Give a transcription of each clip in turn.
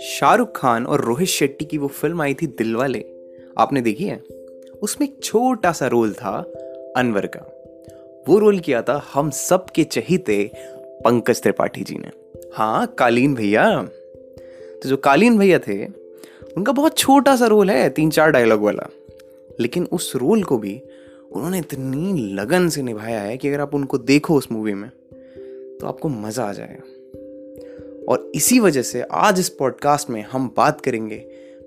शाहरुख खान और रोहित शेट्टी की वो फ़िल्म आई थी दिलवाले आपने देखी है? उसमें एक छोटा सा रोल था अनवर का। वो रोल किया था हम सब के चहीते पंकज त्रिपाठी जी ने। हाँ कालीन भैया। तो जो कालीन भैया थे, उनका बहुत छोटा सा रोल है तीन चार डायलॉग वाला। लेकिन उस रोल को भी उन्होंने इतनी लगन से निभाया है कि अगर आप उनको देखो उस मूवी में तो आपको मज़ा आ जाएगा। और इसी वजह से आज इस पॉडकास्ट में हम बात करेंगे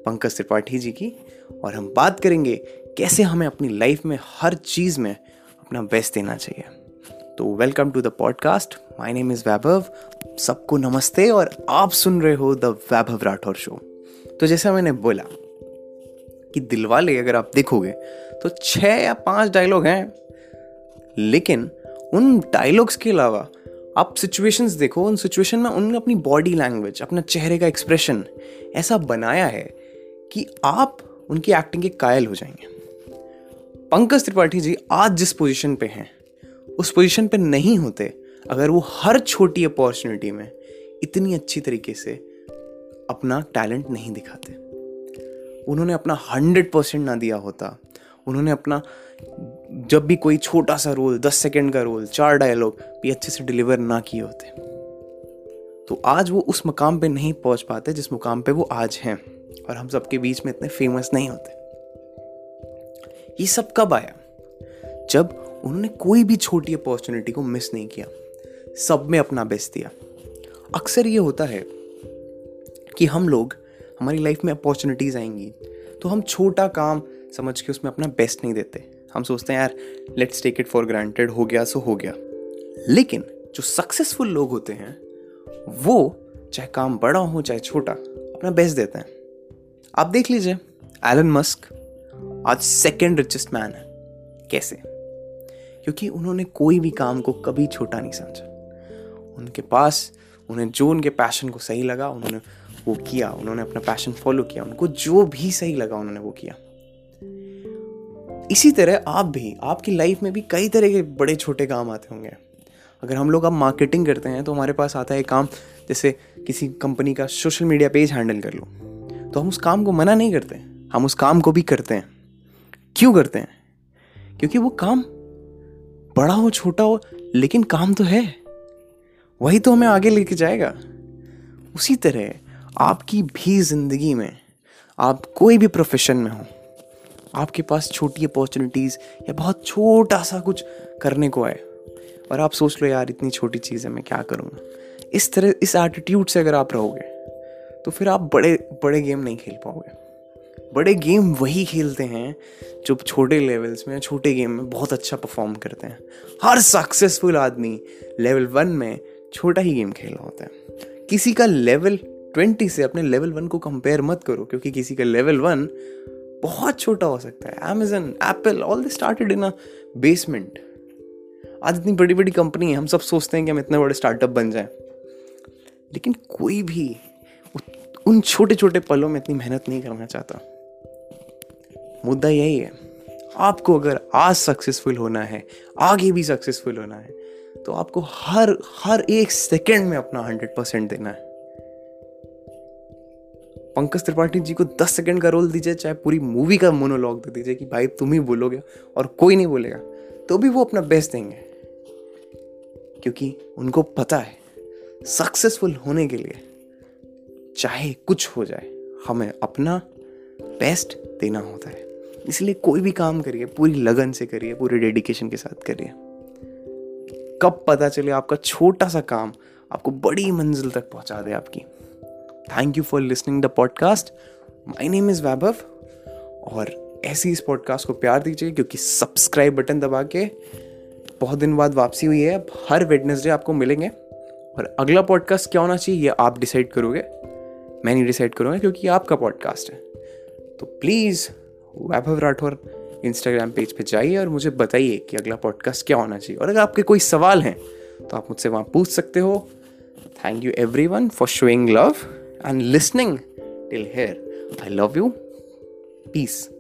पंकज त्रिपाठी जी की और हम बात करेंगे कैसे हमें अपनी लाइफ में हर चीज़ में अपना बेस्ट देना चाहिए। तो welcome to the podcast my name is Vaibhav. सबको नमस्ते और आप सुन रहे हो द वैभव राठौर शो तो जैसा मैंने बोला कि दिलवाले अगर आप देखोगे तो छः या पाँच डायलॉग हैं, लेकिन उन डायलॉग्स के अलावा आप सिचुएशंस देखो, उन सिचुएशन में उन्होंने अपनी बॉडी लैंग्वेज अपना चेहरे का एक्सप्रेशन ऐसा बनाया है कि आप उनकी एक्टिंग के कायल हो जाएँगे। पंकज त्रिपाठी जी आज जिस पोजीशन पे हैं, उस पोजीशन पे नहीं होते अगर वो हर छोटी अपॉर्चुनिटी में इतनी अच्छी तरीके से अपना टैलेंट नहीं दिखाते। उन्होंने अपना हंड्रेड परसेंट ना दिया होता उन्होंने अपना जब भी कोई छोटा सा रोल, दस सेकेंड का रोल, चार डायलॉग भी अच्छे से डिलीवर ना किए होते। तो आज वो उस मुकाम पे नहीं पहुँच पाते जिस मुकाम पे वो आज हैं और हम सबके बीच में इतने फ़ेमस नहीं होते। ये सब कब आया? जब उन्होंने कोई भी छोटी अपॉर्चुनिटी को मिस नहीं किया, सब में अपना बेस्ट दिया। अक्सर ये होता है कि हम लोग, हमारी लाइफ में अपॉर्चुनिटीज़ आएँगी तो हम छोटा काम समझ के उसमें अपना बेस्ट नहीं देते। हम सोचते हैं, यार let's take it for granted हो गया सो हो गया। लेकिन जो सक्सेसफुल लोग होते हैं, वो चाहे काम बड़ा हो, चाहे छोटा, अपना बेस्ट देते हैं। आप देख लीजिए एलन मस्क आज सेकेंड रिचेस्ट मैन है। कैसे? क्योंकि उन्होंने कोई भी काम को कभी छोटा नहीं समझा। उनके पास, उन्हें जो उनके पैशन को सही लगा, उन्होंने वो किया, उन्होंने अपना पैशन फॉलो किया, उनको जो भी सही लगा, उन्होंने वो किया। इसी तरह आप भी, आपकी लाइफ में भी कई तरह के बड़े छोटे काम आते होंगे। अगर हम लोग अब मार्केटिंग करते हैं तो हमारे पास आता है काम, जैसे किसी कंपनी का सोशल मीडिया पेज हैंडल कर लो। तो हम उस काम को मना नहीं करते, हम उस काम को भी करते हैं। क्यों करते हैं? क्योंकि वो काम बड़ा हो, छोटा हो, लेकिन काम तो है। वही तो हमें आगे लेके जाएगा। उसी तरह, आपकी भी ज़िंदगी में आप कोई भी प्रोफेशन में हो आपके पास छोटी अपॉर्चुनिटीज़ या बहुत छोटा सा कुछ करने को आए। और आप सोच लो यार, इतनी छोटी चीज़ है, मैं क्या करूँगा इस तरह, इस एटीट्यूड से अगर आप रहोगे तो फिर आप बड़े बड़े गेम नहीं खेल पाओगे। बड़े गेम वही खेलते हैं जो छोटे लेवल्स में छोटे गेम में बहुत अच्छा परफॉर्म करते हैं। हर सक्सेसफुल आदमी लेवल वन में छोटा ही गेम खेल रहा होता है। किसी का लेवल ट्वेंटी से अपने लेवल वन को कंपेयर मत करो, क्योंकि किसी का लेवल वन बहुत छोटा हो सकता है। Amazon Apple all they started in a basement आज इतनी बड़ी बड़ी कंपनी है, हम सब सोचते हैं कि हम इतने बड़े स्टार्टअप बन जाएँ। लेकिन कोई भी उन छोटे छोटे पलों में इतनी मेहनत नहीं करना चाहता। मुद्दा यही है, आपको अगर आज सक्सेसफुल होना है, आगे भी सक्सेसफुल होना है तो आपको हर हर एक सेकेंड में अपना हंड्रेड परसेंट देना है। पंकज त्रिपाठी जी को दस सेकेंड का रोल दीजिए, चाहे पूरी मूवी का मोनोलॉग दे दीजिए कि भाई तुम ही बोलोगे और कोई नहीं बोलेगा। तो भी वो अपना बेस्ट देंगे। क्योंकि उनको पता है सक्सेसफुल होने के लिए चाहे कुछ हो जाए, हमें अपना बेस्ट देना होता है। इसलिए कोई भी काम करिए, पूरी लगन से करिए, पूरे डेडिकेशन के साथ करिए। कब पता चले आपका छोटा सा काम आपको बड़ी मंजिल तक पहुँचा दे आपकी। Thank you for listening the podcast my name is Vaibhav और ऐसे इस पॉडकास्ट को प्यार दीजिए, क्योंकि सब्सक्राइब बटन दबा के बहुत दिन बाद वापसी हुई है। अब हर वेडनेसडे आपको मिलेंगे। और अगला पॉडकास्ट क्या होना चाहिए, ये आप डिसाइड करोगे। मैं नहीं डिसाइड करूँगा, क्योंकि आपका पॉडकास्ट है। तो please Vaibhav Rathore Instagram page पे जाइए और मुझे बताइए कि अगला पॉडकास्ट क्या होना चाहिए। और अगर आपके कोई सवाल हैं तो आप मुझसे वहाँ पूछ सकते हो। Thank you everyone for showing love and listening till here. I love you. Peace.